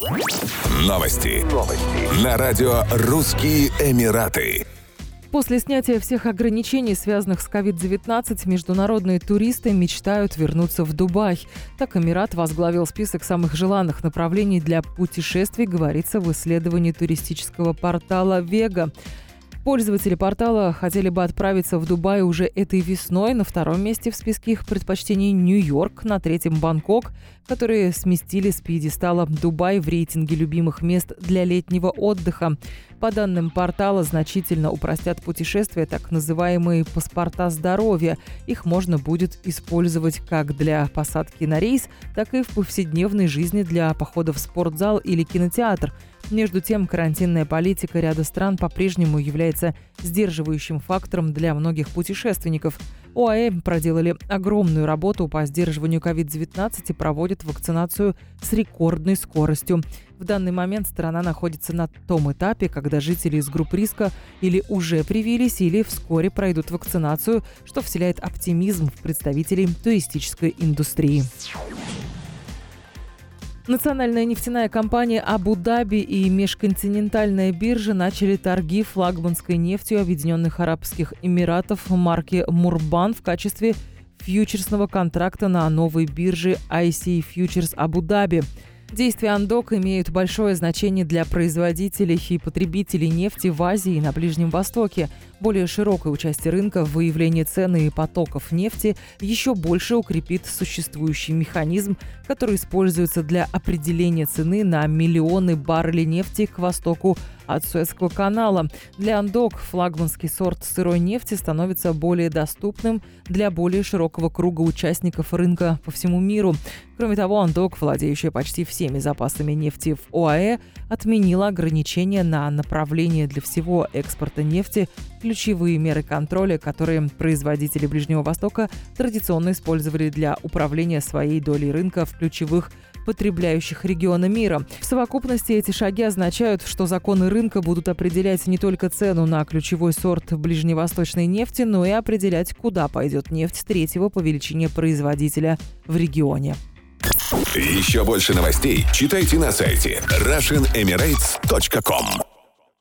Новости. Новости. На радио «Русские Эмираты». После снятия всех ограничений, связанных с COVID-19, международные туристы мечтают вернуться в Дубай. Так Эмират возглавил список самых желанных направлений для путешествий, говорится в исследовании туристического портала «Вега». Пользователи портала хотели бы отправиться в Дубай уже этой весной. На втором месте в списке их предпочтений Нью-Йорк, на третьем Бангкок, которые сместили с пьедестала Дубай в рейтинге любимых мест для летнего отдыха. По данным портала, значительно упростят путешествия так называемые паспорта здоровья. Их можно будет использовать как для посадки на рейс, так и в повседневной жизни для похода в спортзал или кинотеатр – между тем, карантинная политика ряда стран по-прежнему является сдерживающим фактором для многих путешественников. ОАЭ проделали огромную работу по сдерживанию COVID-19 и проводят вакцинацию с рекордной скоростью. В данный момент страна находится на том этапе, когда жители из групп риска или уже привились, или вскоре пройдут вакцинацию, что вселяет оптимизм в представителей туристической индустрии. Национальная нефтяная компания Абу-Даби и межконтинентальная биржа начали торги флагманской нефтью Объединенных Арабских Эмиратов марки Мурбан в качестве фьючерсного контракта на новой бирже IC Futures Абу-Даби – Действия Андок имеют большое значение для производителей и потребителей нефти в Азии и на Ближнем Востоке. Более широкое участие рынка в выявлении цены и потоков нефти еще больше укрепит существующий механизм, который используется для определения цены на миллионы баррелей нефти к востоку от Суэцкого канала. Для Андок флагманский сорт сырой нефти становится более доступным для более широкого круга участников рынка по всему миру. Кроме того, Андок, владеющая почти всеми запасами нефти в ОАЭ, отменила ограничения на направление для всего экспорта нефти, ключевые меры контроля, которые производители Ближнего Востока традиционно использовали для управления своей долей рынка в ключевых потребляющих региона мира. В совокупности эти шаги означают, что законы рынка будут определять не только цену на ключевой сорт ближневосточной нефти, но и определять, куда пойдет нефть третьего по величине производителя в регионе. Еще больше новостей читайте на сайте RussianEmirates.com